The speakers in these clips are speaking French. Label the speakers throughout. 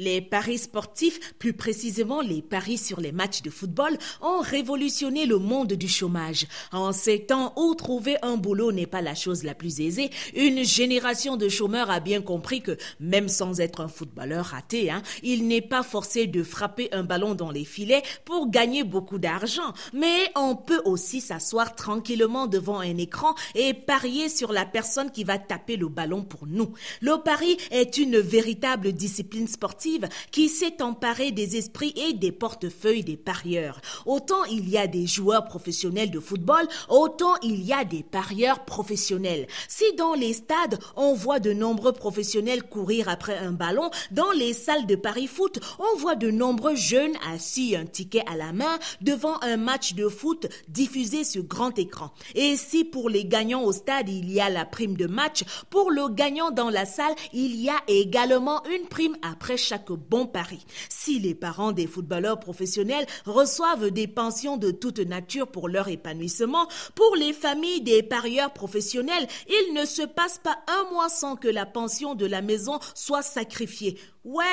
Speaker 1: Les paris sportifs, plus précisément les paris sur les matchs de football, ont révolutionné le monde du chômage. En ces temps où trouver un boulot n'est pas la chose la plus aisée, une génération de chômeurs a bien compris que, même sans être un footballeur raté, hein, il n'est pas forcé de frapper un ballon dans les filets pour gagner beaucoup d'argent. Mais on peut aussi s'asseoir tranquillement devant un écran et parier sur la personne qui va taper le ballon pour nous. Le pari est une véritable discipline sportive qui s'est emparée des esprits et des portefeuilles des parieurs. Autant il y a des joueurs professionnels de football, autant il y a des parieurs professionnels. Si dans les stades, on voit de nombreux professionnels courir après un ballon, dans les salles de paris foot, on voit de nombreux jeunes assis un ticket à la main devant un match de foot diffusé sur grand écran. Et si pour les gagnants au stade, il y a la prime de match, pour le gagnant dans la salle, il y a également une prime après chaque bon pari. Si les parents des footballeurs professionnels reçoivent des pensions de toute nature pour leur épanouissement, pour les familles des parieurs professionnels, il ne se passe pas un mois sans que la pension de la maison soit sacrifiée. Ouais,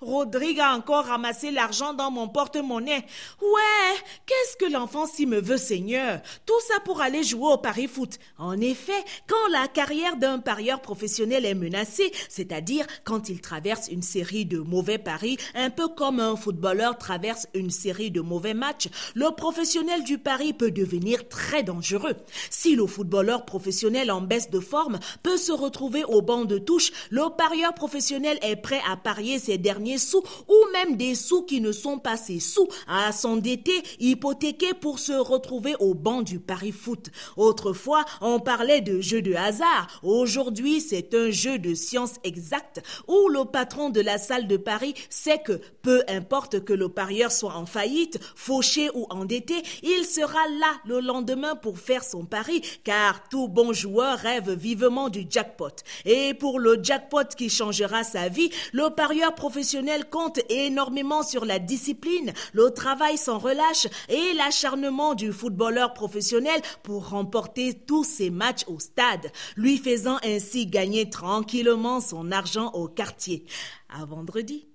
Speaker 1: Rodrigue a encore ramassé l'argent dans mon porte-monnaie. Ouais, qu'est-ce que l'enfant s'y me veut, Seigneur? Tout ça pour aller jouer au pari foot. En effet, quand la carrière d'un parieur professionnel est menacée, c'est-à-dire quand il traverse une série de mauvais paris, un peu comme un footballeur traverse une série de mauvais matchs, le professionnel du pari peut devenir très dangereux. Si le footballeur professionnel en baisse de forme peut se retrouver au banc de touche, le parieur professionnel est prêt à parier ses derniers sous ou même des sous qui ne sont pas ses sous, à s'endetter, hypothéquer pour se retrouver au banc du pari foot. Autrefois, on parlait de jeu de hasard. Aujourd'hui, c'est un jeu de science exacte où le patron de la salle de Paris sait que peu importe que le parieur soit en faillite, fauché ou endetté, il sera là le lendemain pour faire son pari car tout bon joueur rêve vivement du jackpot. Et pour le jackpot qui changera sa vie, le parieur professionnel compte énormément sur la discipline, le travail sans relâche et l'acharnement du footballeur professionnel pour remporter tous ses matchs au stade, lui faisant ainsi gagner tranquillement son argent au quartier. À vendredi.